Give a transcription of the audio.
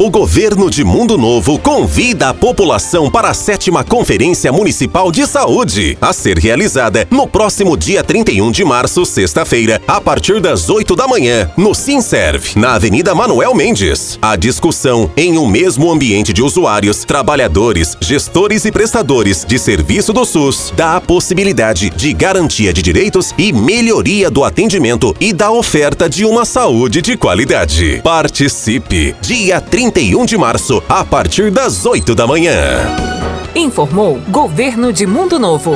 o governo de Mundo Novo convida a população para a sétima Conferência Municipal de Saúde, a ser realizada no próximo dia 31 de março, sexta-feira, a partir das 8 da manhã, no Sinserv, na Avenida Manuel Mendes. A discussão em um mesmo ambiente de usuários, trabalhadores, gestores e prestadores de serviço do SUS dá a possibilidade de garantia de direitos e melhoria do atendimento e da oferta de uma saúde de qualidade. Participe! Dia 31 de março, a partir das 8 da manhã. Informou Governo de Mundo Novo.